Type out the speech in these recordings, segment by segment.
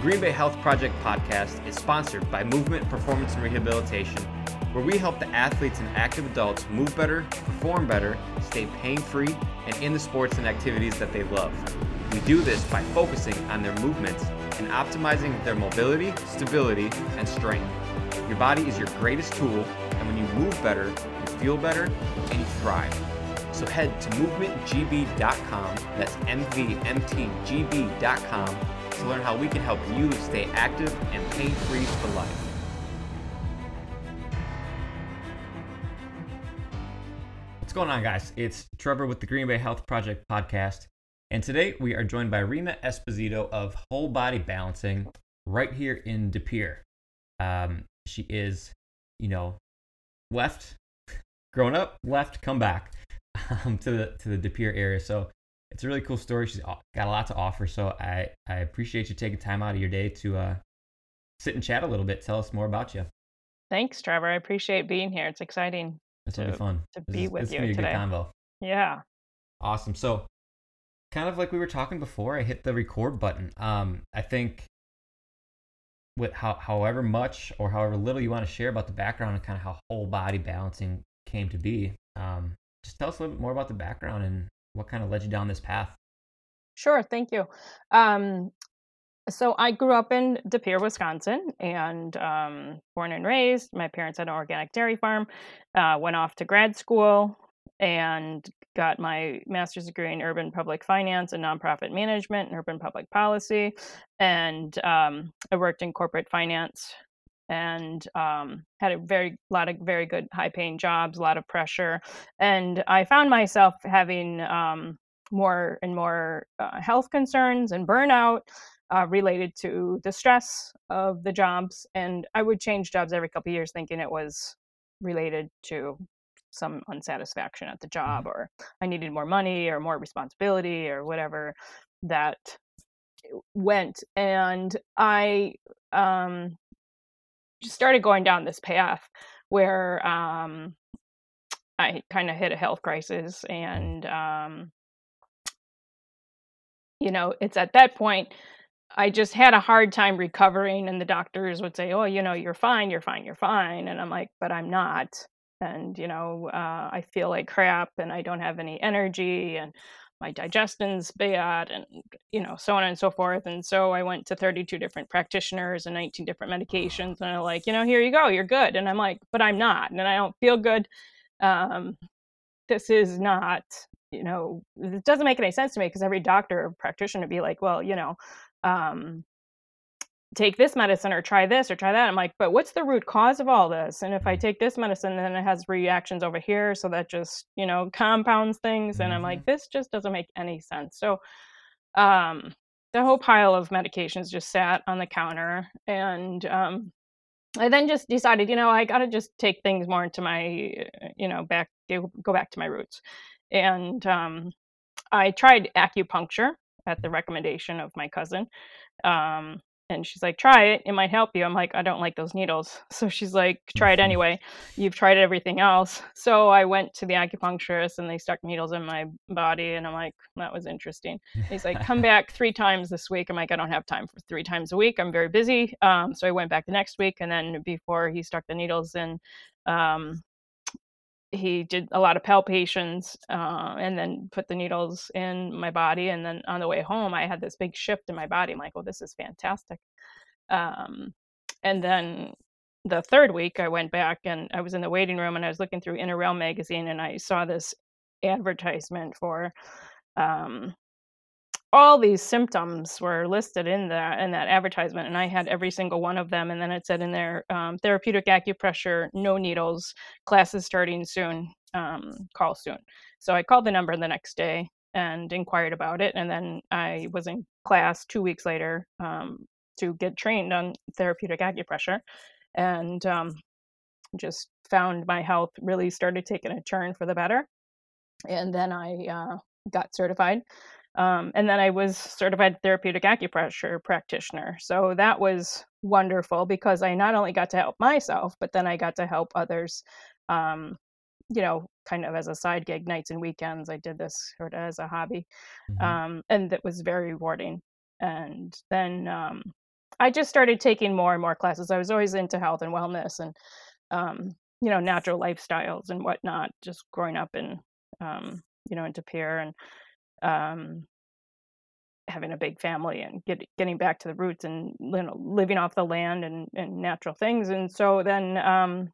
Green Bay Health Project podcast is sponsored by Movement Performance and Rehabilitation, where we help the athletes and active adults move better, perform better, stay pain free, and in the sports and activities that they love. We do this by focusing on their movements and optimizing their mobility, stability, and strength. Your body is your greatest tool, and when you move better, you feel better and you thrive. So head to movementgb.com, that's MVMTGB.com, to learn how we can help you stay active and pain free for life. What's going on, guys? It's Trevor with the Green Bay Health Project podcast. And today we are joined by Rena Esposito of Whole Body Balancing right here in De Pere. Um, she is, you know, left, grown up, left, come back um, to the to the De Pere area. So it's a really cool story. She's got a lot to offer. So I I appreciate you taking time out of your day to uh, sit and chat a little bit. Tell us more about you. Thanks, Trevor. I appreciate being here. It's exciting It's gonna be fun to This be is- with this you be a today. good convo. Yeah. Awesome. So, kind of like we were talking before, I hit the record button. Um, I think with how, however much or however little you want to share about the background and kind of how whole body balancing came to be, um, just tell us a little bit more about the background and what kind of led you down this path. Sure. Thank you. Um, so I grew up in De Pere, Wisconsin, and um, born and raised. My parents had an organic dairy farm. Uh, went off to grad school and got my master's degree in urban public finance and nonprofit management and urban public policy. And um, I worked in corporate finance and um, had a very lot of very good high paying jobs, a lot of pressure. And I found myself having um, more and more uh, health concerns and burnout uh, related to the stress of the jobs. And I would change jobs every couple of years, thinking it was related to some unsatisfaction at the job, or I needed more money, or more responsibility, or whatever that went. And I um, started going down this path where um, I kind of hit a health crisis and um, you know, it's at that point I just had a hard time recovering, and the doctors would say, "Oh, you know, you're fine, you're fine, you're fine," and I'm like, "But I'm not." And you know, uh, I feel like crap, and I don't have any energy, and my digestion's bad, and you know, so on and so forth. And so I went to 32 different practitioners and 19 different medications, and they're like, "You know, here you go, you're good." And I'm like, "But I'm not, and I don't feel good." Um, this is not you know it doesn't make any sense to me because every doctor or practitioner would be like well you know um, take this medicine or try this or try that. I'm like but what's the root cause of all this? And if i take this medicine then it has reactions over here so that just you know compounds things. And i'm like this just doesn't make any sense. So um, the whole pile of medications just sat on the counter and um, I then just decided, you know, I got to just take things more into my, you know, back go go back to my roots, and um, I tried acupuncture at the recommendation of my cousin, um, and she's like, "Try it; it might help you." I'm like, "I don't like those needles," so she's like, "Try it anyway. You've tried everything else." So I went to the acupuncturist, and they stuck needles in my body, and I'm like, "That was interesting." He's like, come back three times this week. I'm like, I don't have time for three times a week. I'm very busy. Um, so I went back the next week. And then before he stuck the needles in, um, he did a lot of palpations uh, and then put the needles in my body. And then on the way home, I had this big shift in my body. I'm like, oh, this is fantastic. Um, and then the third week, I went back and I was in the waiting room and I was looking through Inner Realm magazine and I saw this advertisement for um, all these symptoms were listed in that in that advertisement and i had every single one of them and then it said in there um, therapeutic acupressure no needles classes starting soon um, call soon so i called the number the next day and inquired about it and then i was in class two weeks later um, to get trained on therapeutic acupressure, and um, just found my health really started taking a turn for the better. And then I uh, got certified. Um, and then I was certified therapeutic acupressure practitioner. So that was wonderful because I not only got to help myself, but then I got to help others. Um, you know, kind of as a side gig, nights and weekends. I did this sort of as a hobby, mm-hmm. um, and it was very rewarding. And then um, I just started taking more and more classes. I was always into health and wellness, and um, you know, natural lifestyles and whatnot. Just growing up in, um, you know, in De Pere and um, having a big family and get, getting back to the roots and you know, living off the land and, and natural things. And so then um,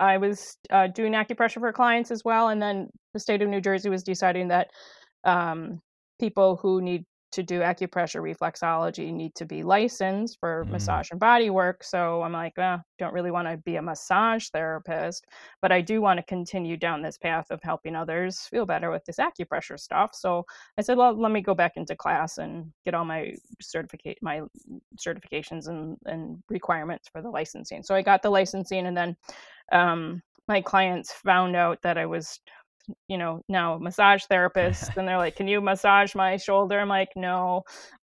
I was uh, doing acupressure for clients as well. And then the state of New Jersey was deciding that um, people who need to do acupressure reflexology need to be licensed for mm. massage and body work. So I'm like, oh, don't really want to be a massage therapist, but I do want to continue down this path of helping others feel better with this acupressure stuff. So I said, well, let me go back into class and get all my certificate, my certifications and, and requirements for the licensing. So I got the licensing and then um, my clients found out that I was you know now massage therapist and they're like can you massage my shoulder? I'm like no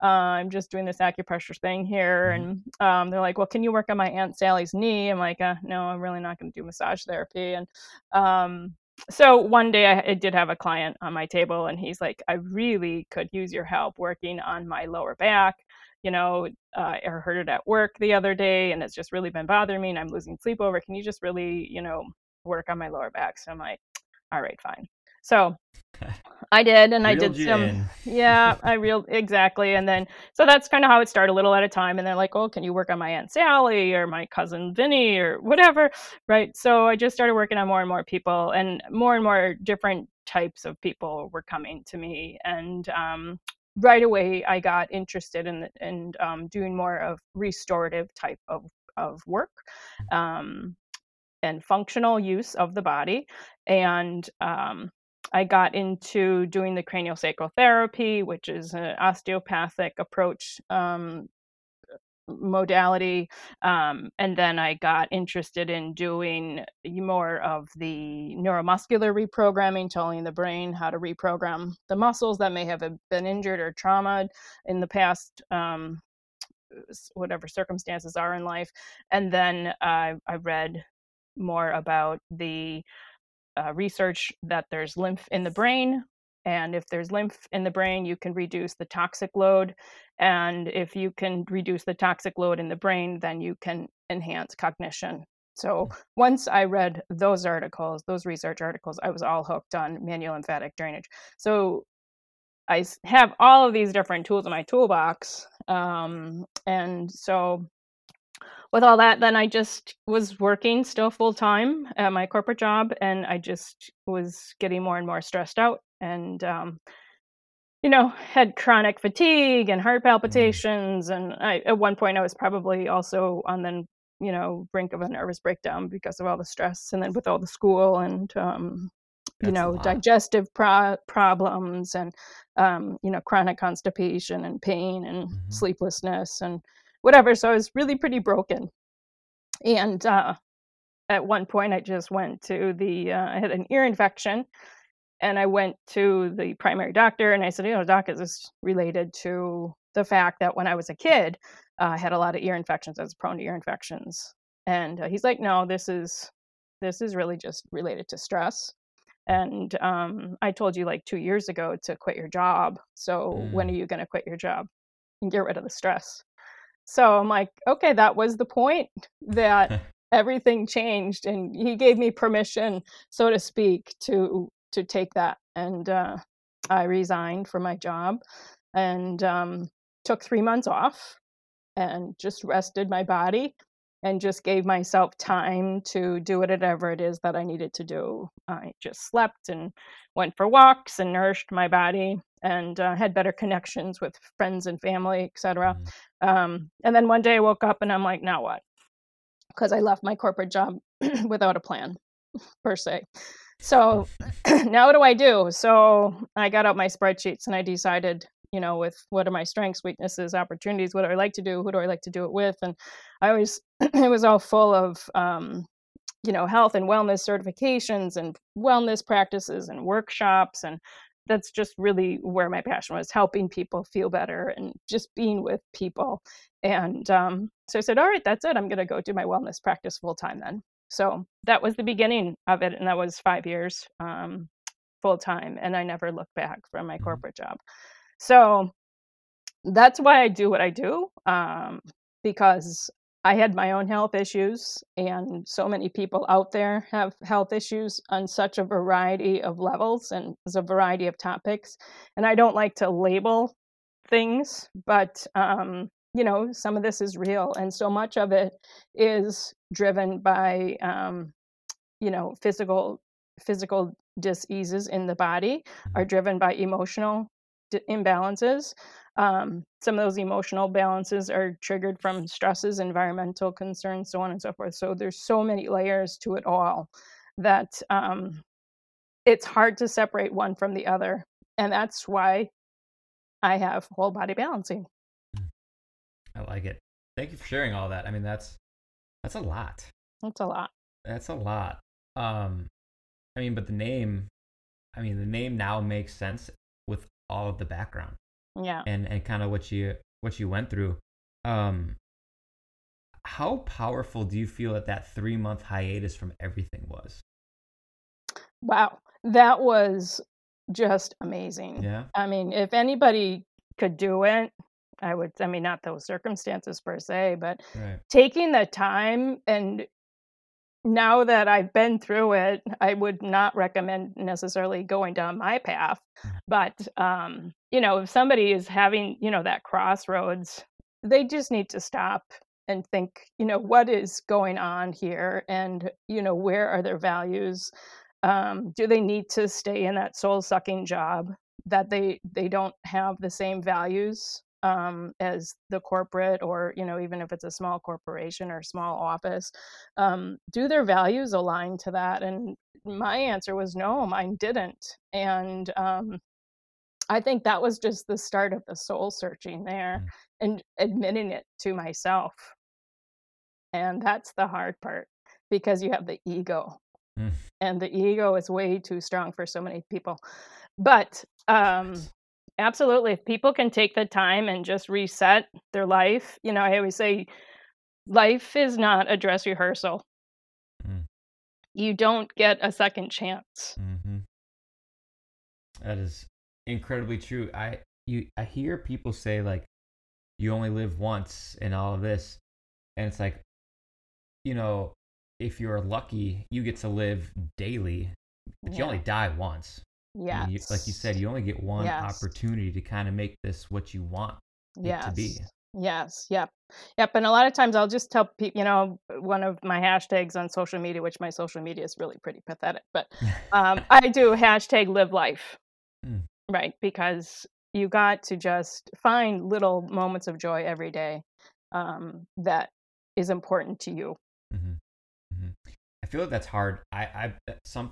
uh, i'm just doing this acupressure thing here mm-hmm. and um, they're like well can you work on my aunt sally's knee? I'm like uh, no i'm really not going to do massage therapy and um, so one day I, I, did have a client on my table and he's like i really could use your help working on my lower back you know uh, i heard it at work the other day and it's just really been bothering me and i'm losing sleep over can you just really you know work on my lower back? So i'm like all right, fine. So I did, and I did some. yeah, I reeled exactly, and then so that's kind of how it started, a little at a time. And they're like, "Oh, can you work on my aunt Sally or my cousin Vinny or whatever?" Right. So I just started working on more and more people, and more and more different types of people were coming to me, and um, right away I got interested in in um, doing more of restorative type of of work. Um, and functional use of the body. And um, I got into doing the craniosacral therapy, which is an osteopathic approach um, modality. Um, and then I got interested in doing more of the neuromuscular reprogramming, telling the brain how to reprogram the muscles that may have been injured or traumatized in the past. Um, whatever circumstances are in life and then uh, i read more about the uh, research that there's lymph in the brain. And if there's lymph in the brain, you can reduce the toxic load. And if you can reduce the toxic load in the brain, then you can enhance cognition. So hmm. once I read those articles, those research articles, I was all hooked on manual lymphatic drainage. So I have all of these different tools in my toolbox. Um, and so with all that, then I just was working still full time at my corporate job, and I just was getting more and more stressed out, and um, you know, had chronic fatigue and heart mm-hmm. palpitations, and I, at one point I was probably also on the you know brink of a nervous breakdown because of all the stress, and then with all the school and um, you know digestive pro- problems and um, you know chronic constipation and pain and mm-hmm. sleeplessness and whatever. So I was really pretty broken. And uh, at one point, I just went to the, uh, I had an ear infection. And I went to the primary doctor and I said, you know, doc, is this related to the fact that when I was a kid, uh, I had a lot of ear infections. I was prone to ear infections. And uh, he's like, no, this is this is really just related to stress. And um, I told you like two years ago to quit your job. So mm. when are you going to quit your job and get rid of the stress? So I'm like, okay, that was the point that everything changed, and he gave me permission, so to speak, to to take that. And uh, I resigned from my job and um, took three months off and just rested my body and just gave myself time to do whatever it is that I needed to do. I just slept and went for walks and nourished my body and uh, had better connections with friends and family, etc. Mm. Um, and then one day I woke up and I'm like, now what? Because I left my corporate job without a plan, per se. So now what do I do? So I got out my spreadsheets and I decided, you know, with what are my strengths, weaknesses, opportunities, what do I like to do, who do I like to do it with, and I always it was all full of um, you know health and wellness certifications and wellness practices and workshops and that's just really where my passion was helping people feel better and just being with people. And um, so i said all right that's it. I'm going to go do my wellness practice full time then. So that was the beginning of it and that was five years um, full time and i never looked back from my mm-hmm. corporate job. So that's why i do what i do um, because I had my own health issues, and so many people out there have health issues on such a variety of levels and a variety of topics. And I don't like to label things, but um, you know, some of this is real, and so much of it is driven by um, you know physical physical diseases in the body, are mm-hmm. driven by emotional imbalances um, some of those emotional balances are triggered from stresses, environmental concerns, so on and so forth. So there's so many layers to it all that um, it's hard to separate one from the other. And that's why I have whole body balancing. I like it. Thank you for sharing all that. I mean, that's that's a lot. That's a lot. That's a lot. Um, I mean, but the name, I mean, the name now makes sense with all of the background yeah and and kind of what you what you went through um how powerful do you feel that that three month hiatus from everything was wow that was just amazing yeah i mean if anybody could do it i would i mean not those circumstances per se but right. taking the time and now that I've been through it, I would not recommend necessarily going down my path. Mm. But um, you know, if somebody is having, you know, that crossroads, they just need to stop and think, you know, what is going on here, and you know, where are their values? Um, do they need to stay in that soul sucking job that they they don't have the same values um, as the corporate or you know even if it's a small corporation or small office? Um, do their values align to that? And my answer was no mine didn't. And um, i think that was just the start of the soul searching there mm. and admitting it to myself and that's the hard part because you have the ego mm. and the ego is way too strong for so many people but um absolutely if people can take the time and just reset their life you know i always say life is not a dress rehearsal mm. you don't get a second chance mm-hmm. that is incredibly true i you i hear people say like you only live once and all of this and it's like you know if you're lucky you get to live daily but yeah. you only die once yeah. Like you said, you only get one yes. opportunity to kind of make this what you want yes. it to be. Yes. Yep. Yep. And a lot of times I'll just tell people, you know, one of my hashtags on social media, which my social media is really pretty pathetic, but um, I do hashtag live life. Right. Because you got to just find little moments of joy every day um, that is important to you. Mm-hmm. Mm-hmm. I feel like that's hard. I, I, some,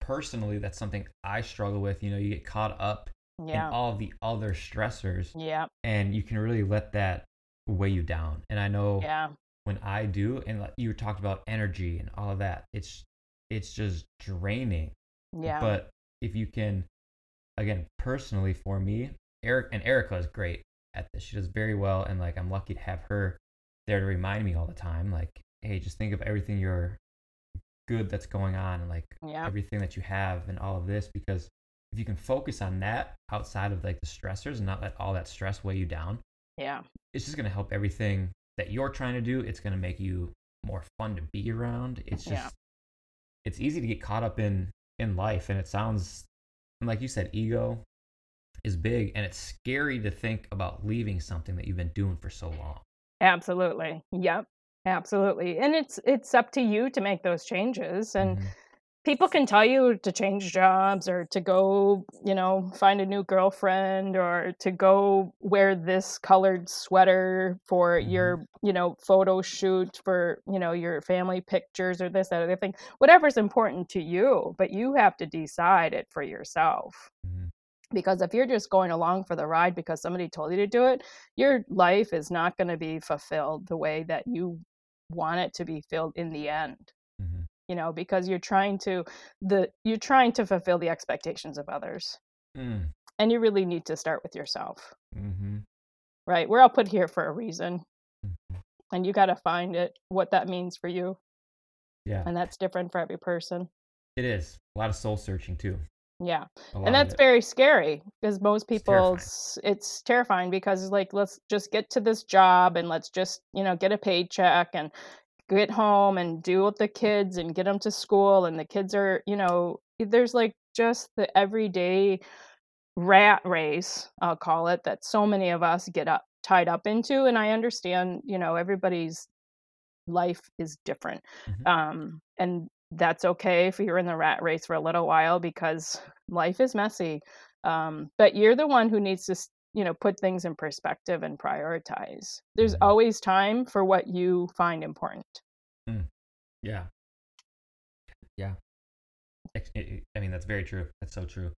personally that's something I struggle with. You know, you get caught up yeah. in all the other stressors. Yeah. And you can really let that weigh you down. And I know yeah. when I do, and like you talked about energy and all of that, it's it's just draining. Yeah. But if you can again, personally for me, Eric and Erica is great at this. She does very well and like I'm lucky to have her there to remind me all the time, like, hey, just think of everything you're good that's going on and like yeah. everything that you have and all of this because if you can focus on that outside of like the stressors and not let all that stress weigh you down yeah it's just going to help everything that you're trying to do it's going to make you more fun to be around it's just yeah. it's easy to get caught up in in life and it sounds like you said ego is big and it's scary to think about leaving something that you've been doing for so long absolutely yep Absolutely. And it's it's up to you to make those changes and mm-hmm. People can tell you to change jobs or to go, you know, find a new girlfriend or to go wear this colored sweater for mm-hmm. your, you know, photo shoot for, you know, your family pictures or this that other thing. Whatever's important to you, but you have to decide it for yourself. Mm-hmm. because if you're just going along for the ride because somebody told you to do it your life is not going to be fulfilled the way that you want it to be filled in the end. You know because you're trying to the you're trying to fulfill the expectations of others Mm. and you really need to start with yourself mm-hmm. right we're all put here for a reason Mhm. and you got to find it what that means for you Yeah, and that's different for every person it is a lot of soul searching too. yeah and that's very scary because most It's terrifying. it's terrifying because like let's just get to this job and let's just you know get a paycheck and get home and deal with the kids and get them to school and the kids are you know there's like just the everyday rat race i'll call it that so many of us get up tied up into and i understand you know everybody's life is different Mhm. um and that's okay if you're in the rat race for a little while because life is messy um but you're the one who needs to you know put things in perspective and prioritize there's Mhm. always time for what you find important Yeah. Yeah. I- i- I mean, that's very true. That's so true.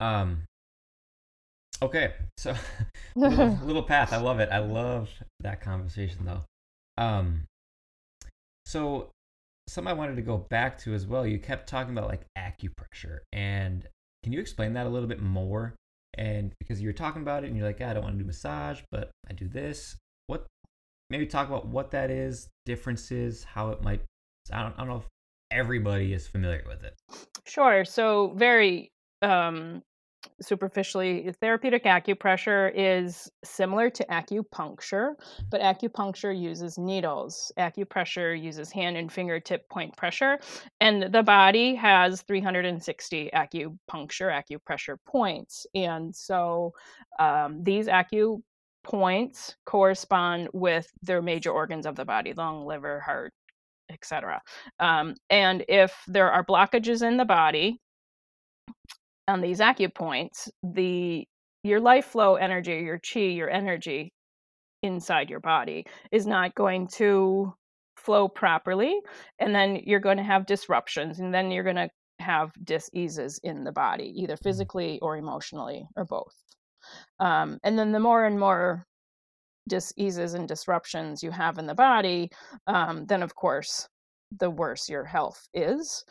Um. Okay, so little, little path. I love it. I love that conversation though. Um. So, something I wanted to go back to as well. You kept talking about like acupressure, and can you explain that a little bit more? And because you were talking about it, and you're like, yeah, I don't want to do massage, but I do this. What? Maybe talk about what that is, differences, how it might. I don't, I don't know if everybody is familiar with it. Sure. So, very um, superficially, therapeutic acupressure is similar to acupuncture, but acupuncture uses needles. Acupressure uses hand and fingertip point pressure, and the body has 360 acupuncture, acupressure points. And so, um, these acu points correspond with their major organs of the body lung liver heart etc um, and if there are blockages in the body on these acupoints, the your life flow energy, your chi, your energy inside your body is not going to flow properly, and then you're going to have disruptions, and then you're going to have diseases in the body, either physically or emotionally or both. Um, and then the more and more diseases and disruptions you have in the body, um, then of course the worse your health is,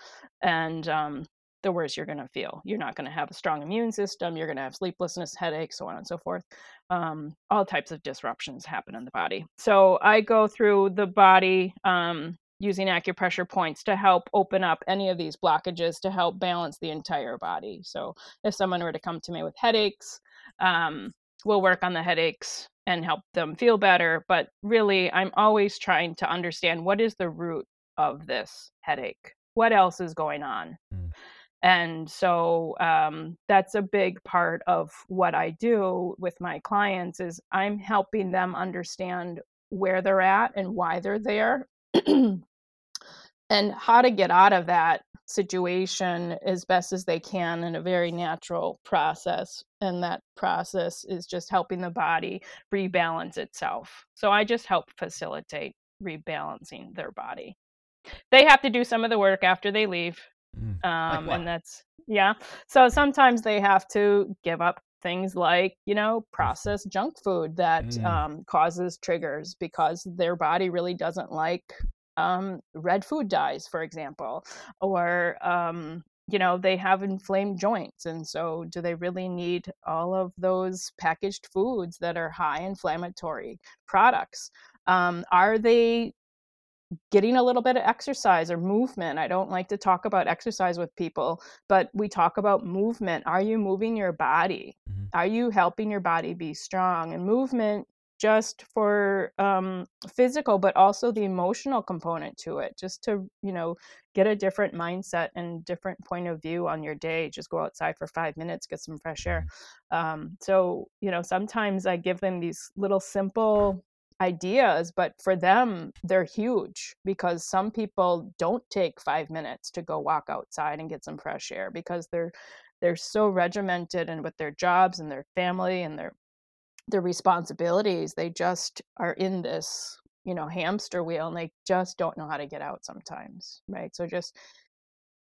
and um, the worse you're going to feel. You're not going to have a strong immune system. You're going to have sleeplessness, headaches, so on and so forth. Um, all types of disruptions happen in the body. So I go through the body um, using acupressure points to help open up any of these blockages to help balance the entire body. So if someone were to come to me with headaches, um, we'll work on the headaches and help them feel better. But really, I'm always trying to understand what is the root of this headache? What else is going on? And so um, that's a big part of what I do with my clients is I'm helping them understand where they're at and why they're there. And how to get out of that situation as best as they can in a very natural process and that process is just helping the body rebalance itself. So i just help facilitate rebalancing their body. They have to do some of the work after they leave Mm. um what? and that's yeah so sometimes they have to give up things like you know processed junk food that Mm. um, causes triggers because their body really doesn't like um, red food dyes for example or um, you know they have inflamed joints and so do they really need all of those packaged foods that are high inflammatory products um, are they getting a little bit of exercise or movement. I don't like to talk about exercise with people, but we talk about movement. Are you moving your body? Mhm. Are you helping your body be strong? And movement just for um, physical, but also the emotional component to it, just to, you know, get a different mindset and different point of view on your day. Just go outside for five minutes, get some fresh air. Um, so, you know, sometimes I give them these little simple ideas, but for them, they're huge because some people don't take five minutes to go walk outside and get some fresh air because they're they're so regimented and with their jobs and their family and their their responsibilities they just are in this you know hamster wheel and they just don't know how to get out sometimes right so just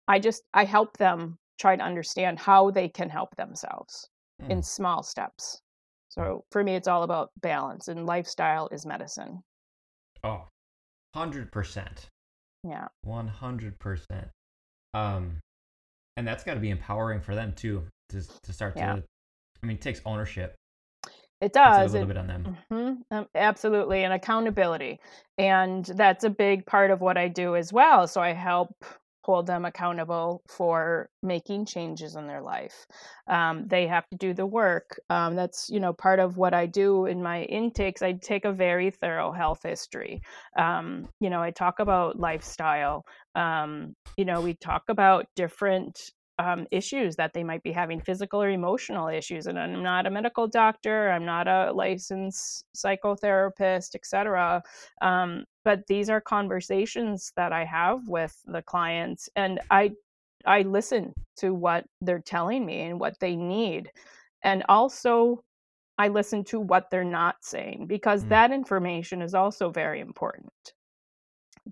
i just i help them try to understand how they can help themselves in Mm. small steps. So for me, it's all about balance, and lifestyle is medicine. Oh, 100%. Yeah. 100%. Um, and that's got to be empowering for them too to, to start Yeah. to, I mean, it takes ownership. It does. it a little It, bit on them. hmm um, absolutely, and accountability, and that's a big part of what I do as well. So I help hold them accountable for making changes in their life. Um, they have to do the work. Um, that's you know part of what I do in my intakes. I take a very thorough health history. Um, you know, I talk about lifestyle. Um, you know, we talk about different um, issues that they might be having, physical or emotional issues. And I'm not a medical doctor, I'm not a licensed psychotherapist, etc. Um, but these are conversations that I have with the clients, and I I listen to what they're telling me and what they need, and also I listen to what they're not saying because Mm. that information is also very important.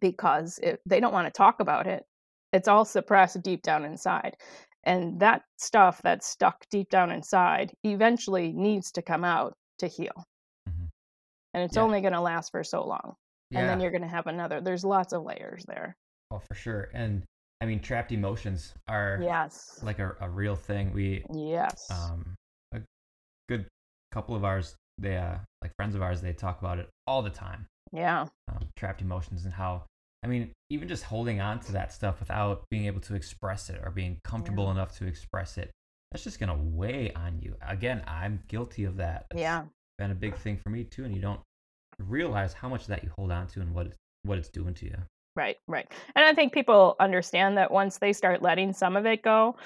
Because if they don't want to talk about it, it's all suppressed deep down inside. And that stuff that's stuck deep down inside eventually needs to come out to heal. Mhm. And it's Yeah. only going to last for so long. And then you're going to have another. There's lots of layers there. Oh, for sure. And I mean, trapped emotions are Yes. like a, a real thing. We, yes. um, a good couple of ours, they, uh, like friends of ours, they talk about it all the time. yeah. Um, trapped emotions and how, I mean, even just holding on to that stuff without being able to express it or being comfortable Yeah. enough to express it, that's just gonna weigh on you. Again, I'm guilty of that. It's Yeah. been a big thing for me too, and you don't realize how much of that you hold on to and what it's, what it's doing to you. Right, right. And I think people understand that once they start letting some of it go,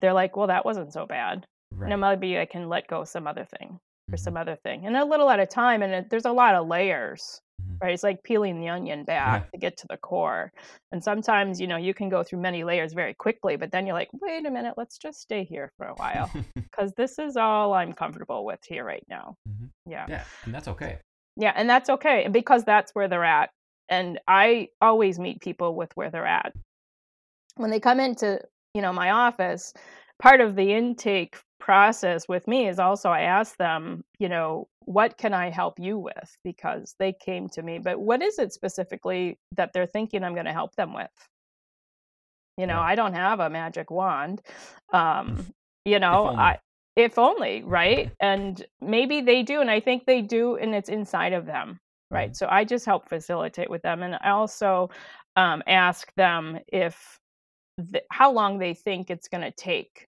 they're like, well, that wasn't so bad. Right. Now maybe I can let go some other thing or Mhm. some other thing. And a little at a time. And it, there's a lot of layers. Right? It's like peeling the onion back Yeah. to get to the core. And sometimes, you know, you can go through many layers very quickly, but then you're like, wait a minute, let's just stay here for a while because this is all I'm comfortable with here right now. Mm-hmm. Yeah. yeah, and that's okay. Yeah, and that's okay because that's where they're at. And I always meet people with where they're at. When they come into, you know, my office, part of the intake process with me is also I ask them, you know, what can I help you with because they came to me, but what is it specifically that they're thinking I'm going to help them with? You know, Yeah. I don't have a magic wand. Um, you know, only. I if only, right? and maybe they do and I think they do and it's inside of them right Mhm. so i just help facilitate with them and i also um, ask them if th- how long they think it's going to take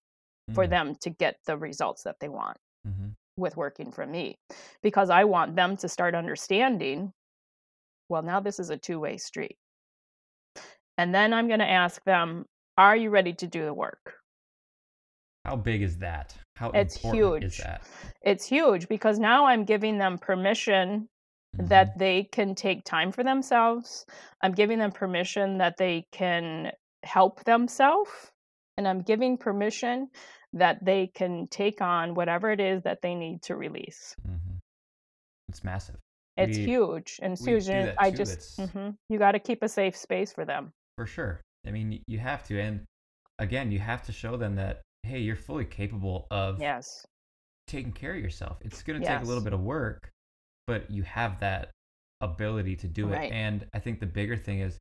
for Mm. them to get the results that they want Mhm. With working for me because i want them to start understanding well now this is a two-way street and then i'm going to ask them are you ready to do the work How big is that? How It's important is huge. that? it's huge because now i'm giving them permission Mhm. that they can take time for themselves. I'm giving them permission that they can help themselves. And I'm giving permission that they can take on whatever it is that they need to release. Mm-hmm. It's massive. It's We- huge. And Susan, I just, mhm, you got to keep a safe space for them. For sure. I mean, you have to. And again, you have to show them that, hey, you're fully capable of Yes. taking care of yourself. It's going to take a little bit of work, but you have that ability to do Right. it. And I think the bigger thing is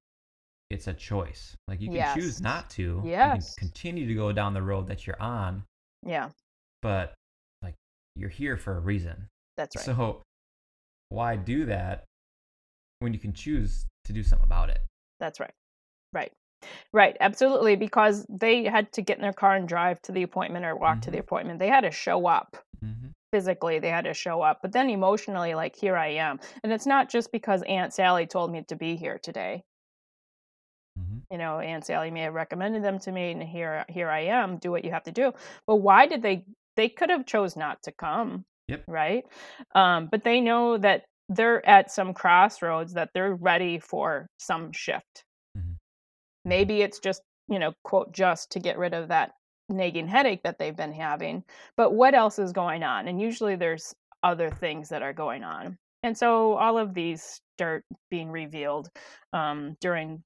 it's a choice. Like you can Yes. choose not to. Yes. You can continue to go down the road that you're on, Yeah, but like you're here for a reason. that's right. So why do that when you can choose to do something about it? That's right. Right. Right. Absolutely. Because they had to get in their car and drive to the appointment or walk to the Mhm. appointment. They had to show up. mm-hmm. physically they had to show up but then emotionally like here i am and it's not just because aunt sally told me to be here today you know aunt sally may have recommended them to me and here here i am do what you have to do. But why did they they could have chose not to come Yep. right? Um but they know that they're at some crossroads that they're ready for some shift. Mm-hmm. maybe it's just you know quote just to get rid of that nagging headache that they've been having but what else is going on? And usually there's other things that are going on. And so all of these start being revealed um, during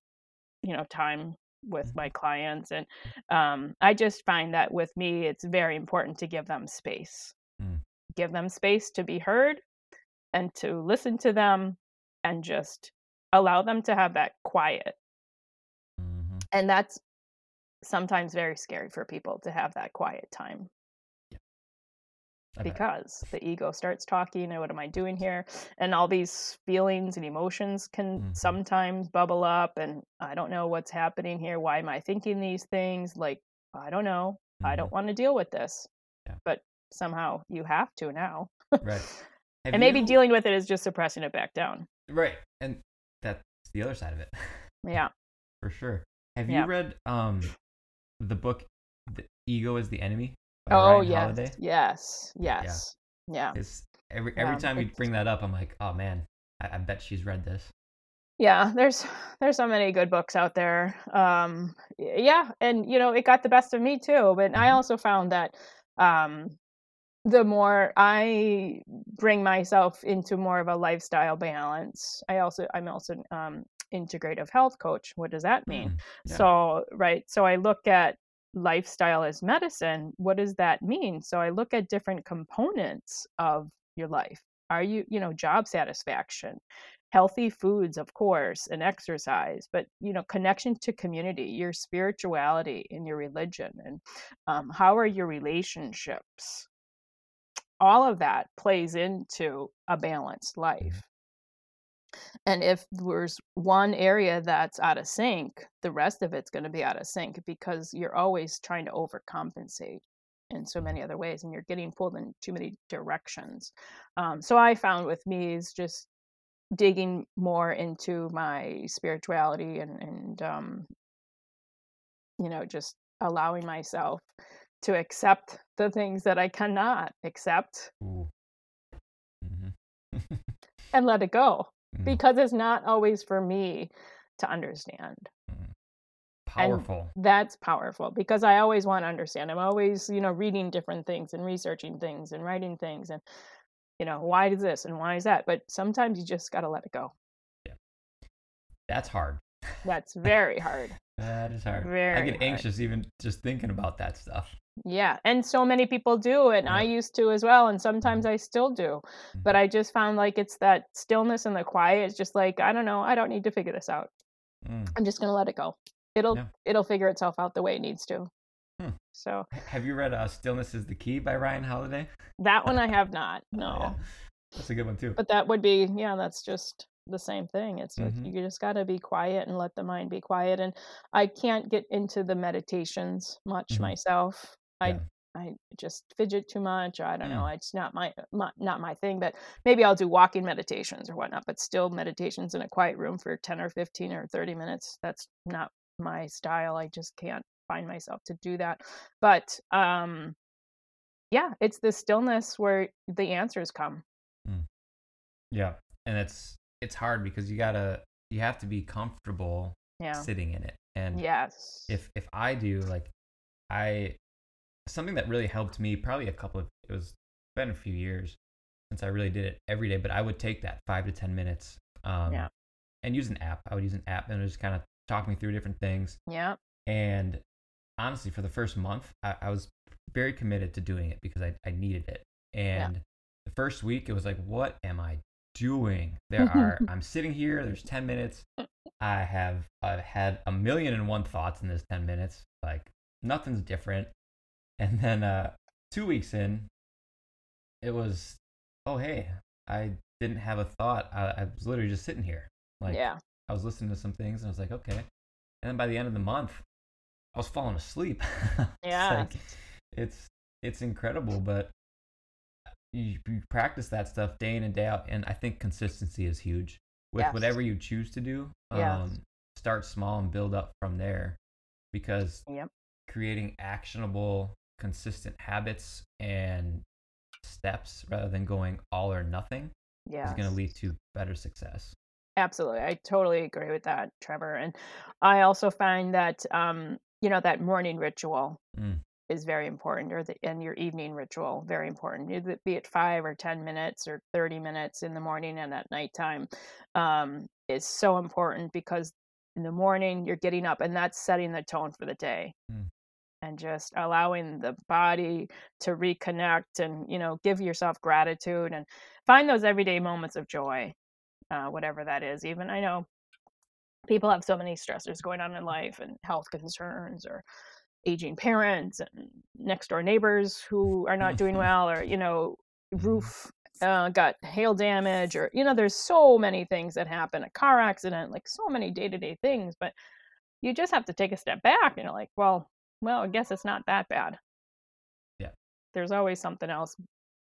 you know time with Mhm. my clients and um, i just find that with me it's very important to give them space Mm. give them space to be heard and to listen to them and just allow them to have that quiet hmm and that's sometimes very scary for people to have that quiet time Bet. because the ego starts talking and what am i doing here and all these feelings and emotions can Mhm. sometimes bubble up and i don't know what's happening here why am i thinking these things like i don't know i Mhm. don't want to deal with this Yeah. but somehow you have to now Right. Have and maybe you- dealing with it is just suppressing it back down Right, and that's the other side of it, yeah for sure. Have Yeah. you read um the book "The Ego Is the Enemy" oh Ryan yes Holiday? yes yes yeah It's every every Yeah, time you bring that up, I'm like, oh man, I, I bet she's read this. yeah there's there's so many good books out there um yeah and you know it got the best of me too but i Mhm. also found that um the more i bring myself into more of a lifestyle balance i also i'm also um integrative health coach what does that mean Mm, yeah. so right so i look at lifestyle as medicine what does that mean? So i look at different components of your life. Are you you know job satisfaction healthy foods of course and exercise but you know connection to community your spirituality and your religion and um, how are your relationships? All of that plays into a balanced life and if there's one area that's out of sync the rest of it's going to be out of sync because you're always trying to overcompensate in so many other ways and you're getting pulled in too many directions um, so i found with me is just digging more into my spirituality and and um, you know just allowing myself to accept the things that i cannot accept Ooh. Mhm. and let it go Mm, because it's not always for me to understand Powerful. that's powerful because i always want to understand i'm always you know reading different things and researching things and writing things and you know why is this and why is that but sometimes you just got to let it go Yeah. That's hard. That's very hard That is hard. Very I get hard. anxious even just thinking about that stuff. yeah and so many people do and i used to as well and sometimes i still do but Mhm. i just found like it's that stillness and the quiet it's just like i don't know i don't need to figure this out Mm. i'm just going to let it go it'll Yeah. it'll figure itself out the way it needs to Hmm. so Have you read uh, "Stillness Is the Key" by Ryan Holiday? that one i have not Oh, no yeah. That's a good one too. but that would be yeah that's just the same thing it's Mhm. you just got to be quiet and let the mind be quiet and i can't get into the meditations much Mhm. myself i Yeah. i just fidget too much i don't know Mm. it's not my, my not my thing but maybe i'll do walking meditations or whatnot but still meditations in a quiet room for 10 or 15 or 30 minutes that's not my style i just can't find myself to do that but um yeah it's the stillness where the answers come Yeah, and it's it's hard because you gotta you have to be comfortable yeah sitting in it. And yes if if I do like I something that really helped me probably a couple of it was been a few years since I really did it every day, but I would take that five to ten minutes um Yeah. and use an app. I would use an app and just kind of talk me through different things. yeah And honestly, for the first month, I, I was very committed to doing it because I, I needed it. And the first week, it was like, what am I doing? There are, I'm sitting here, there's 10 minutes. I have I've had a million and one thoughts in this 10 minutes. Like, nothing's different. And then uh, two weeks in, it was, oh, hey, I didn't have a thought. I, I was literally just sitting here. Like, yeah I was listening to some things and I was like, okay. And then by the end of the month, I was falling asleep. It's Yeah. like- it's it's incredible, but you, you practice that stuff day in and day out, and I think consistency is huge with Yes. whatever you choose to do. Yes. Um, start small and build up from there, because Yep. creating actionable, consistent habits and steps rather than going all or nothing yeah is going to lead to better success. absolutely i totally agree with that trevor and i also find that um you know that morning ritual Mm. Is very important or the and your evening ritual very important. Either be it five or ten minutes or 30 minutes in the morning and at nighttime um is so important because in the morning you're getting up and that's setting the tone for the day. Mm. and just allowing the body to reconnect and you know give yourself gratitude and find those everyday moments of joy uh, whatever that is. Even i know people have so many stressors going on in life and health concerns or aging parents and next door neighbors who are not doing well or you know Mhm. roof uh, got hail damage or you know there's so many things that happen a car accident like so many day-to-day things but you just have to take a step back and you're like well well i guess it's not that bad Yeah. there's always something else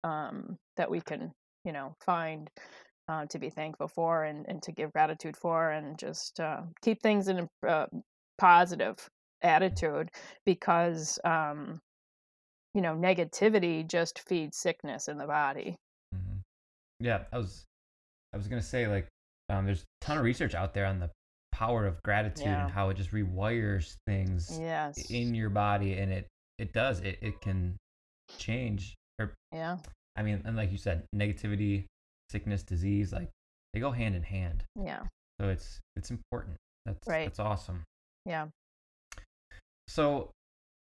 um, that we can you know find uh, to be thankful for and, and to give gratitude for and just uh, keep things in a uh, positive attitude because um, you know negativity just feeds sickness in the body Mhm. Yeah, I was I was gonna say like um, there's a ton of research out there on the power of gratitude Yeah. and how it just rewires things yes in your body, and it it does it it can change or yeah I mean, and like you said, negativity, sickness, disease, like they go hand in hand. yeah So it's it's important. That's Right. that's awesome. yeah So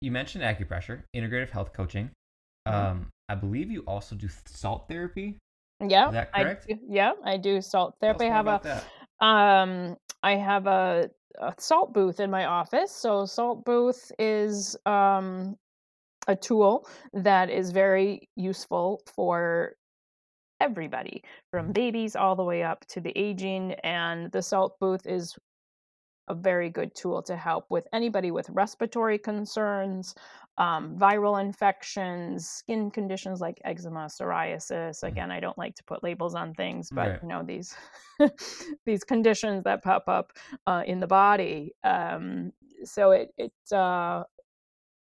you mentioned acupressure, integrative health coaching. Mhm. Um, I believe you also do salt therapy. yeah that I correct? do, yeah i do salt therapy i have a that. Um, I have a, a salt booth in my office. So salt booth is um, a tool that is very useful for everybody, from babies all the way up to the aging. And the salt booth is a very good tool to help with anybody with respiratory concerns, um, viral infections, skin conditions like eczema, psoriasis. Mhm. Again, I don't like to put labels on things, but Right. you know these these conditions that pop up uh, in the body. Um, so it it uh,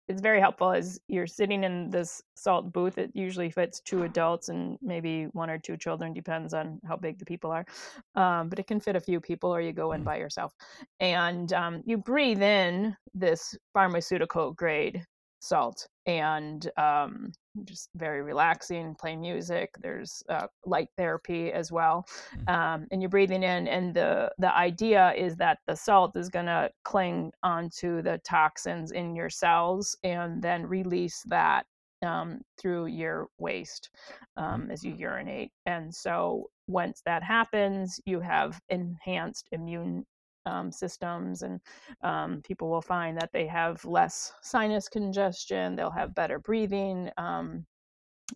it's very helpful as you're sitting in this salt booth. It usually fits two adults and maybe one or two children, depends on how big the people are. Um, but it can fit a few people, or you go in Mm. by yourself. And um, you breathe in this pharmaceutical grade salt and um, just very relaxing, play music. There's uh, light therapy as well. Mm. Um, and you're breathing in, and the, the idea is that the salt is going to cling onto the toxins in your cells and then release that um, through your waste um, as you urinate. And so once that happens, you have enhanced immune um, systems, and um, people will find that they have less sinus congestion, they'll have better breathing. Um,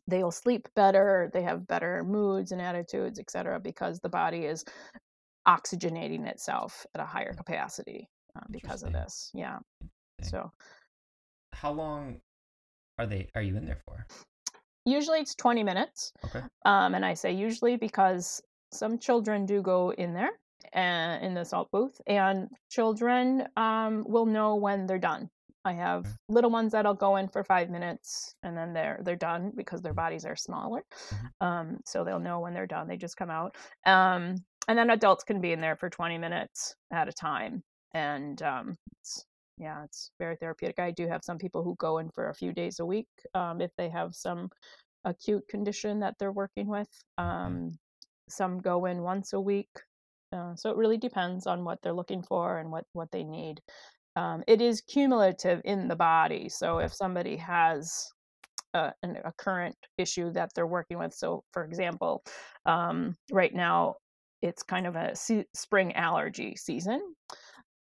they'll sleep better they have better moods and attitudes etc because the body is oxygenating itself at a higher capacity uh, because of this yeah so How long are they? Are you in there for? usually it's 20 minutes Okay. um, and i say usually because some children do go in there and in the salt booth and children um, will know when they're done. I have little ones that'll go in for five minutes and then they're they're done because their bodies are smaller Mhm. um, so they'll know when they're done they just come out. Um, and then adults can be in there for 20 minutes at a time and um, it's yeah it's very therapeutic. I do have some people who go in for a few days a week um, if they have some acute condition that they're working with. Um, some go in once a week uh, so it really depends on what they're looking for and what what they need. Um, it is cumulative in the body so if somebody has a, an, a current issue that they're working with so for example um, right now it's kind of a se- spring allergy season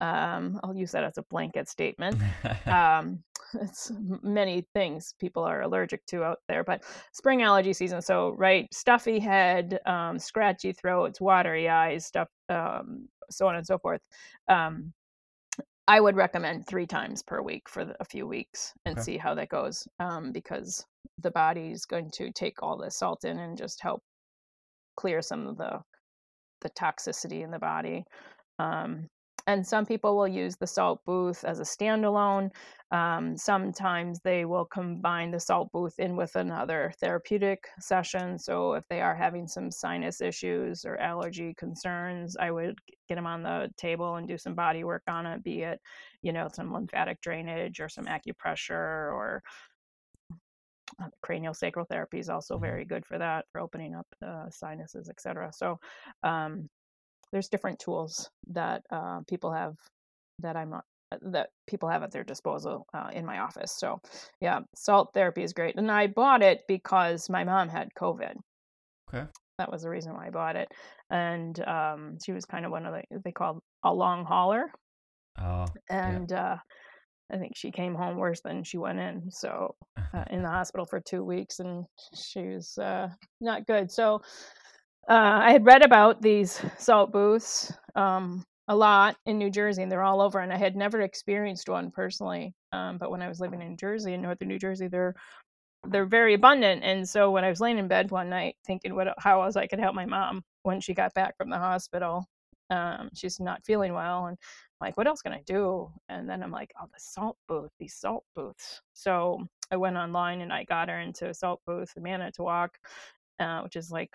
um, i'll use that as a blanket statement um, it's many things people are allergic to out there, but spring allergy season. So, right, stuffy head, um, scratchy throats, watery eyes, stuff, um, so on and so forth. Um, I would recommend three times per week for the, a few weeks and Okay. see how that goes, um, because the body's going to take all the salt in and just help clear some of the the toxicity in the body. Um, and some people will use the salt booth as a standalone. Um, sometimes they will combine the salt booth in with another therapeutic session. So if they are having some sinus issues or allergy concerns, I would get them on the table and do some body work on it, be it, you know, some lymphatic drainage or some acupressure or uh, cranial sacral therapy is also Mhm. very good for that, for opening up the sinuses, etc. So, um, there's different tools that uh, people have that I'm not that people have at their disposal uh, in my office. So, yeah, salt therapy is great. And I bought it because my mom had COVID. Okay. That was the reason why I bought it. And um, she was kind of one of the, they called a long hauler. Oh. And uh, I think she came home worse than she went in. So, uh, in the hospital for two weeks, and she was uh, not good. So, uh, I had read about these salt booths. Um, a lot in New Jersey, and they're all over. And I had never experienced one personally, um, but when I was living in New Jersey, in northern New Jersey, they're they're very abundant. And so when I was laying in bed one night thinking what how else I could help my mom when she got back from the hospital, um, she's not feeling well, and I'm like, what else can I do? And then I'm like, oh, the salt booth, these salt booths. So I went online and I got her into a salt booth in Manitowoc, uh, which is like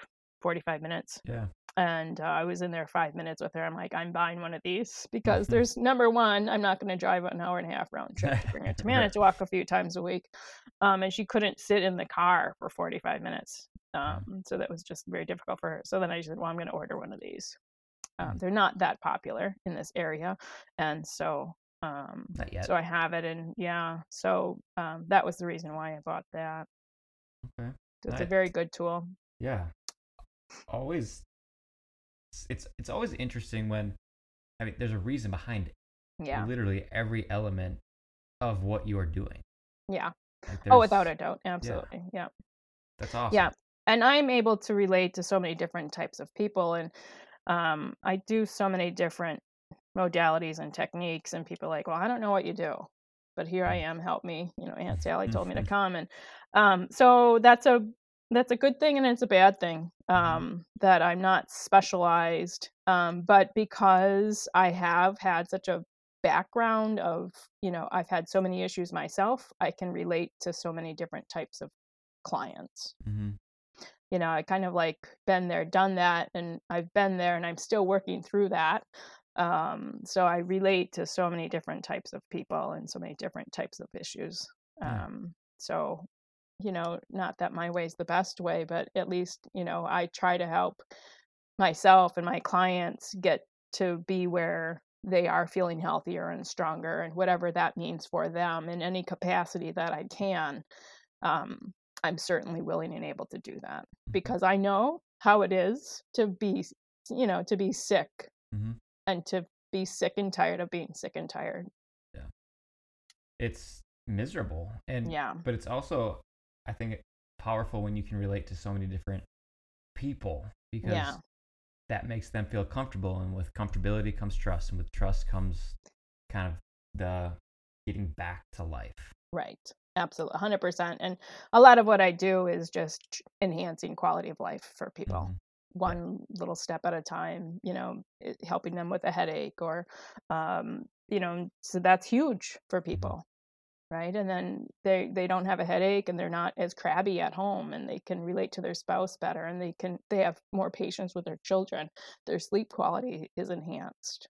45 minutes. Yeah and uh, I was in there five minutes with her. I'm like, I'm buying one of these because there's number one, I'm not going to drive an hour and a half round trip to bring her to Manitowoc a few times a week, um, and she couldn't sit in the car for 45 minutes, um, so that was just very difficult for her. So then I said, well, I'm going to order one of these. Um, mm. they're not that popular in this area, and so um, so I have it, and yeah, so um, that was the reason why I bought that. Okay, so it's a very good tool. Yeah, always it's it's always interesting when I mean there's a reason behind it. Yeah. Literally every element of what you are doing. Yeah. Like oh, without a doubt, absolutely. Yeah. yeah. That's awesome. Yeah, and I'm able to relate to so many different types of people, and um, I do so many different modalities and techniques, and people are like, well, I don't know what you do, but here I mm. am, help me. You know, Aunt Sally told me to come, and um, so that's a that's a good thing and it's a bad thing mm-hmm. um, that I'm not specialized. Um, but because I have had such a background of, you know, I've had so many issues myself, I can relate to so many different types of clients. Mm-hmm. You know, I kind of like been there, done that, and I've been there and I'm still working through that. Um, so I relate to so many different types of people and so many different types of issues. Um, so you know, not that my way is the best way, but at least, you know, I try to help myself and my clients get to be where they are feeling healthier and stronger and whatever that means for them in any capacity that I can. Um, I'm certainly willing and able to do that mm-hmm. because I know how it is to be, you know, to be sick mm-hmm. and to be sick and tired of being sick and tired. Yeah. It's miserable. And yeah. But it's also I think it's powerful when you can relate to so many different people because yeah. that makes them feel comfortable and with comfortability comes trust and with trust comes kind of the getting back to life. Right. Absolutely. 100%. And a lot of what I do is just enhancing quality of life for people. Mm-hmm one little step at a time you know helping them with a headache or um, you know so that's huge for mm-hmm. people right? And then they they don't have a headache and they're not as crabby at home and they can relate to their spouse better and they can they have more patience with their children. Their sleep quality is enhanced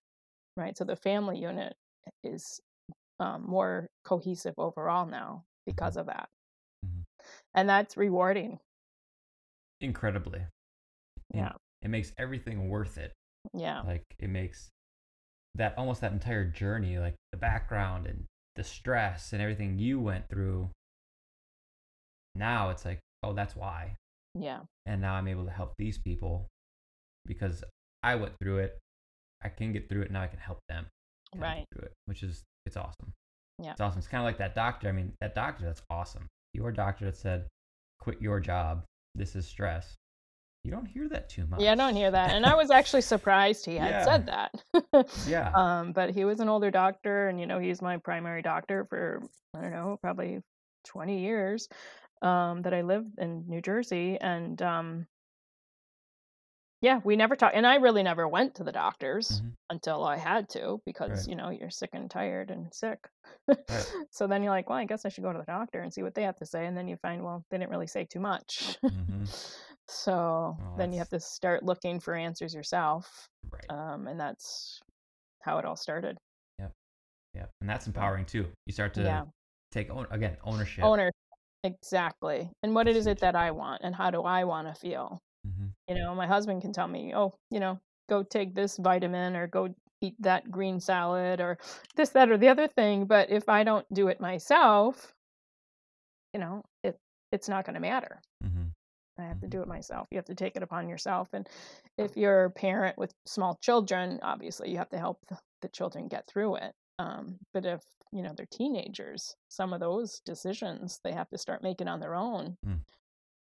right? So the family unit is um, more cohesive overall now because of that. Mm-hmm. and that's rewarding. Incredibly. Yeah. it makes everything worth it. Yeah. Like it makes that almost that entire journey like the background and the stress and everything you went through now it's like oh that's why. Yeah. And now i'm able to help these people because i went through it. I can get through it. Now i can help them right. through it which is it's awesome. Yeah. It's awesome. It's kind of like that doctor. I mean that doctor that's awesome. Your doctor that said quit your job. This is stress you don't hear that too much. Yeah, I don't hear that. And I was actually surprised he had yeah. said that. yeah. Um, but he was an older doctor, and you know, he's my primary doctor for I don't know, probably 20 years um, that I lived in New Jersey, and um, yeah, we never talked, and I really never went to the doctors mm-hmm. until I had to because right. you know you're sick and tired and sick. Right. So then you're like, well, I guess I should go to the doctor and see what they have to say, and then you find, well, they didn't really say too much. Mm-hmm. So well, then you have to start looking for answers yourself. Right. Um, and that's how it all started. Yep. Yep. And that's empowering too. You start to yeah. take own again ownership. Owner. Exactly. And what what is it that I want and how do I want to feel? Mm-hmm. You know, my husband can tell me, oh, you know, go take this vitamin or go eat that green salad or this, that, or the other thing. But if I don't do it myself, you know, it it's not going to matter. Mm-hmm. I have to Mhm. do it myself. You have to take it upon yourself. And if you're a parent with small children, obviously you have to help the, the children get through it. Um, but if you know they're teenagers, some of those decisions they have to start making on their own, Mm.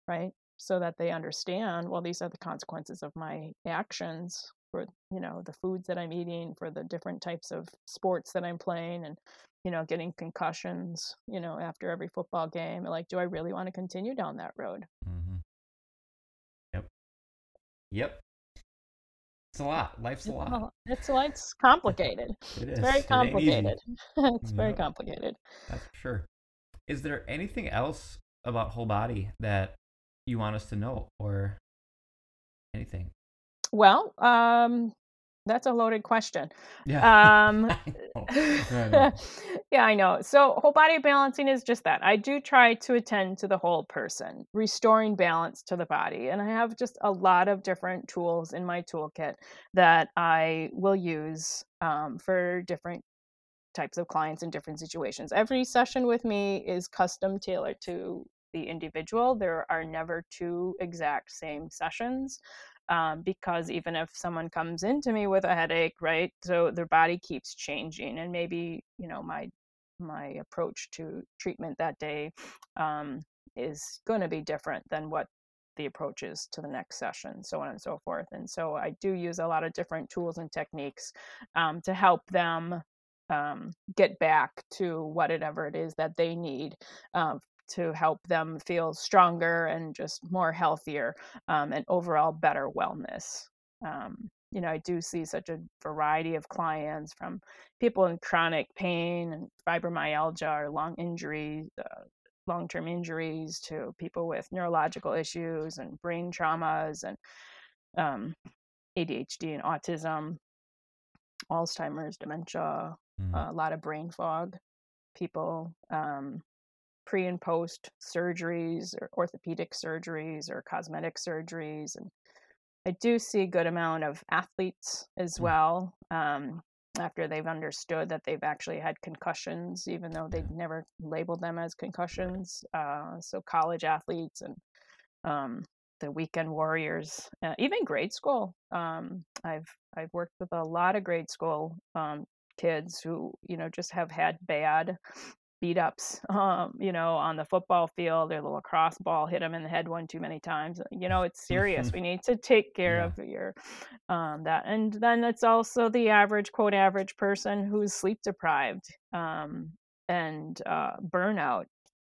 right? So that they understand. Well, these are the consequences of my actions for you know the foods that I'm eating, for the different types of sports that I'm playing, and you know getting concussions. You know after every football game. Like, do I really want to continue down that road? Mm-hmm. Yep. Yep. It's a lot. Life's a It's lot. a- It's it's complicated. It It's is. very It complicated. it's very complicated. That's for sure. Is there anything else about whole body that you want us to know or anything? Well, um, that's a loaded question. Yeah. Um, I know. Yeah, I know. So, whole body balancing is just that. I do try to attend to the whole person, restoring balance to the body. And I have just a lot of different tools in my toolkit that I will use um, for different types of clients in different situations. Every session with me is custom tailored to the individual. There are never two exact same sessions um, because even if someone comes into me with a headache, right, so their body keeps changing, and maybe you know my my approach to treatment that day um, is going to be different than what the approach is to the next session, so on and so forth. And so I do use a lot of different tools and techniques um, to help them um, get back to whatever it is that they need um, to help them feel stronger and just more healthier um, and overall better wellness. Um, you know, I do see such a variety of clients from people in chronic pain and fibromyalgia or long injuries, uh, long term injuries, to people with neurological issues and brain traumas and um, ADHD and autism, Alzheimer's, dementia, Mm. a lot of brain fog, people um, pre and post surgeries or orthopedic surgeries or cosmetic surgeries. And I do see a good amount of athletes as Mm. well um, after they've understood that they've actually had concussions, even though they'd never labeled them as concussions. Uh, so college athletes and um, the weekend warriors, uh, even grade school. Um, I've I've worked with a lot of grade school um, kids who you know just have had bad beat ups um, you know on the football field their little lacrosse ball hit them in the head one too many times you know it's serious we need to take care Yeah. of your um, that and then it's also the average quote average person who's sleep deprived um, and uh, burnout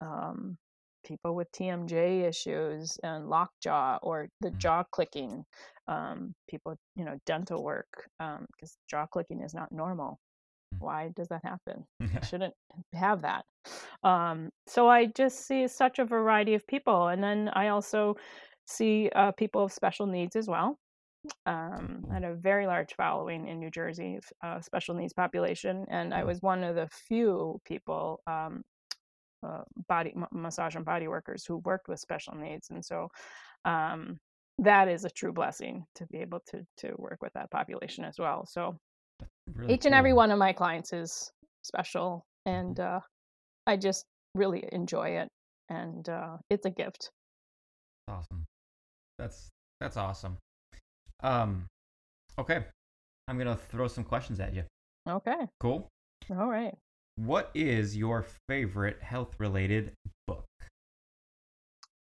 um, people with TMJ issues and lockjaw or the Mm. jaw clicking um, people you know dental work because jaw clicking is not normal. Why does that happen Yeah. shouldn't have that. Um, so I just see such a variety of people, and then I also see uh, people of special needs as well. Um, I had a very large following in New Jersey, uh, special needs population, and I was one of the few people, um, uh, body m- massage and body workers who worked with special needs, and so um, that is a true blessing to be able to to work with that population as well. So Really each and every one of my clients is special and uh, i just really enjoy it and uh, it's a gift Awesome. That's that's awesome. Um, okay, I'm gonna throw some questions at you. okay Cool. all right What is your favorite health-related book?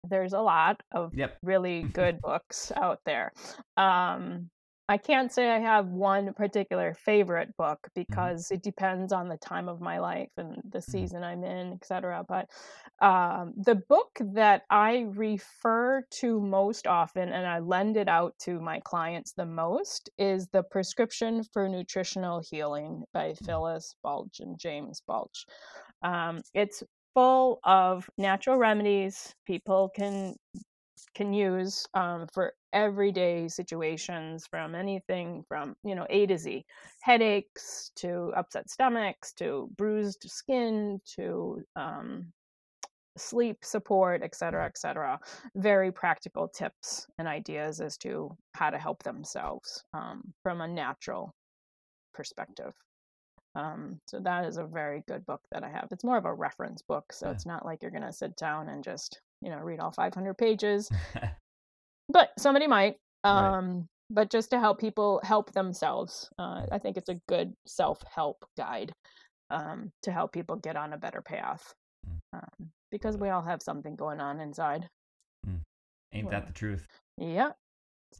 there's a lot of Yep. really good books out there um, i can't say i have one particular favorite book because it depends on the time of my life and the season i'm in etc but um, the book that i refer to most often and i lend it out to my clients the most is the prescription for nutritional healing by phyllis balch and james balch um, it's full of natural remedies. People can can use um, for everyday situations from anything from you know a to z headaches to upset stomachs to bruised skin to um, sleep support, etc cetera, et cetera. Very practical tips and ideas as to how to help themselves um, from a natural perspective. Um, so that is a very good book that I have. It's more of a reference book, so Yeah. it's not like you're going to sit down and just you know read all 500 pages. But somebody might. Right. Um, but just to help people help themselves, uh, I think it's a good self-help guide um, to help people get on a better path. Mm. Um, because we all have something going on inside. mm. Ain't Well, that the truth? Yeah.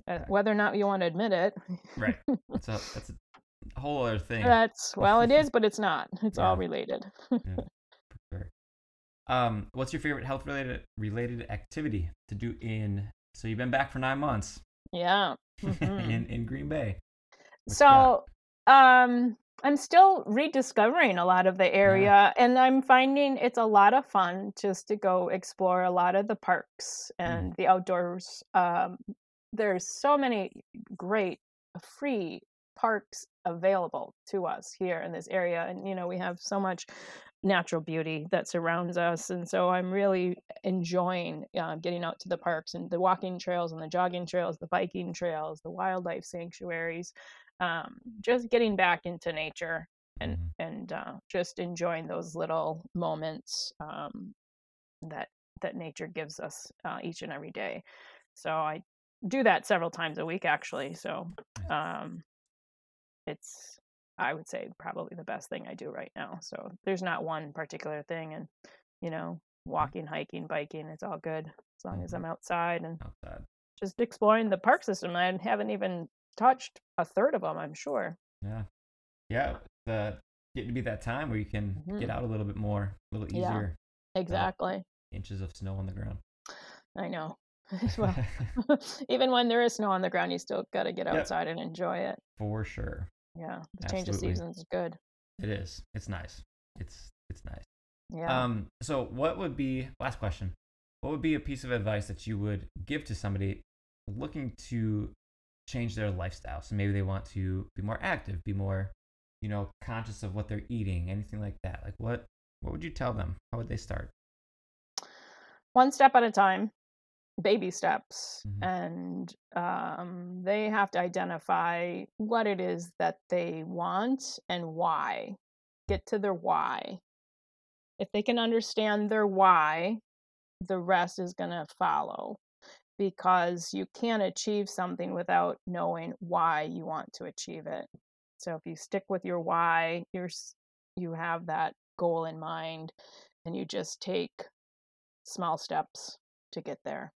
Uh, whether or not you want to admit it. Right. That's a that's a whole other thing. That's well, it is, but it's not. It's all related. sure. Um, what's your favorite health related related activity to do in? So you've been back for nine months Yeah. Mhm. in in Green Bay. What you so um i'm still rediscovering a lot of the area and i'm finding it's a lot of fun just to go explore a lot of the parks Mm. and the outdoors um there's so many great free parks available to us here in this area and you know we have so much natural beauty that surrounds us and so i'm really enjoying uh, getting out to the parks and the walking trails and the jogging trails the biking trails the wildlife sanctuaries um, just getting back into nature and Mhm. and uh, just enjoying those little moments um, that that nature gives us uh, each and every day so i do that several times a week actually so um, it's i would say probably the best thing i do right now so there's not one particular thing and you know walking hiking biking it's all good as long as Mhm. i'm outside and outside. just exploring the park system i haven't even touched a third of them i'm sure Yeah, yeah. The getting to be that time where you can get Mhm. out a little bit more, a little easier. Yeah. exactly Inches of snow on the ground. i know well even when there is snow on the ground you still got to get Yep. outside and enjoy it for sure. Yeah the change of seasons is good It is. It's nice. It's it's nice. yeah Um, so what would be last question? What would be a piece of advice that you would give to somebody looking to change their lifestyle? So maybe they want to be more active, be more, you know, conscious of what they're eating, anything like that. Like what what would you tell them? How would they start? one step at a time baby steps Mhm. and um, they have to identify what it is that they want and why. Get to their why. If they can understand their why the rest is going to follow because you can't achieve something without knowing why you want to achieve it. So if you stick with your why you're you have that goal in mind and you just take small steps to get there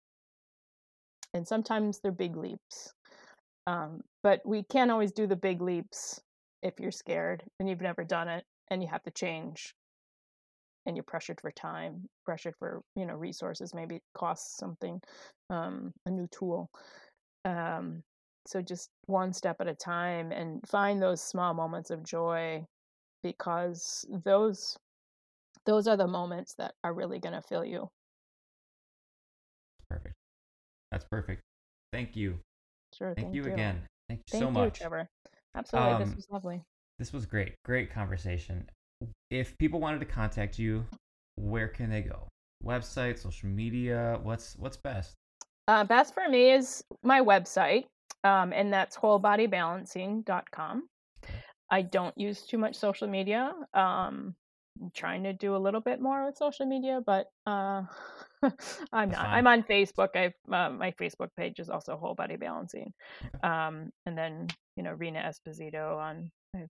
and sometimes they're big leaps. Um, but we can't always do the big leaps if you're scared and you've never done it and you have to change and you're pressured for time, pressured for you know resources. Maybe it costs something, um, a new tool. Um, so just one step at a time and find those small moments of joy because those those are the moments that are really going to fill you. Perfect. That's perfect. Thank you. Sure. Thank, you, again. Thank you Thank so you, much. Trevor. Absolutely. Um, this was lovely. This was great. Great conversation. If people wanted to contact you, where can they go? Website, social media, what's what's best? Uh, best for me is my website, um, and that's wholebodybalancing.com. I don't use too much social media. Um, I'm trying to do a little bit more with social media, but uh, I'm not. I'm on Facebook. I've uh, my Facebook page is also Whole Body Balancing, um, and then you know Rena Esposito on my,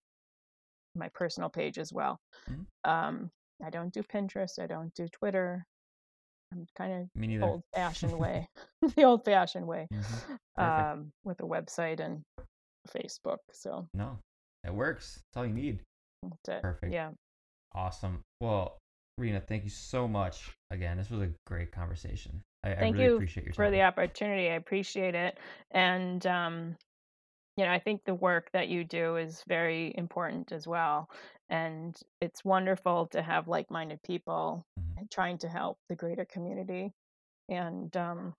my personal page as well. Mhm. Um, I don't do Pinterest. I don't do Twitter. I'm kind of old fashioned way, the old fashioned way, Mhm. Um, with a website and Facebook. So No, it works. That's all you need. that's it. Perfect. Yeah. Awesome. Well, Rena, thank you so much. Again, this was a great conversation. I, I Thank really you appreciate your time. for the opportunity. I appreciate it. And, um, you know, I think the work that you do is very important as well. And it's wonderful to have like minded people mm-hmm. trying to help the greater community. And, um,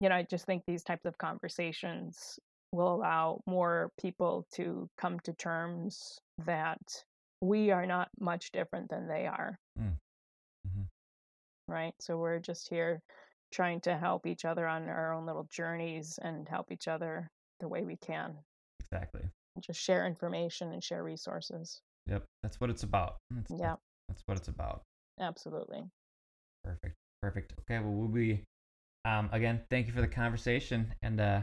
you know, I just think these types of conversations will allow more people to come to terms that we are not much different than they are. Mhm. right? So we're just here trying to help each other on our own little journeys and help each other the way we can. Exactly. Just share information and share resources. Yep. That's what it's about. That's, Yeah, That's what it's about. absolutely. Perfect. Perfect. Okay. Well, we'll be, um, again, thank you for the conversation and, uh,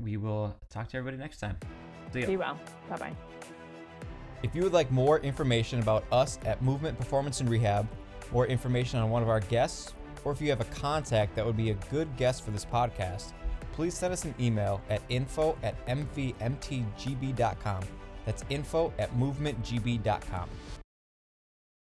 we will talk to everybody next time. See ya. Be well. Bye bye. If you would like more information about us at Movement Performance and Rehab, more information on one of our guests, or if you have a contact that would be a good guest for this podcast, please send us an email at info at mvmtgb.com. That's info at movementgb.com.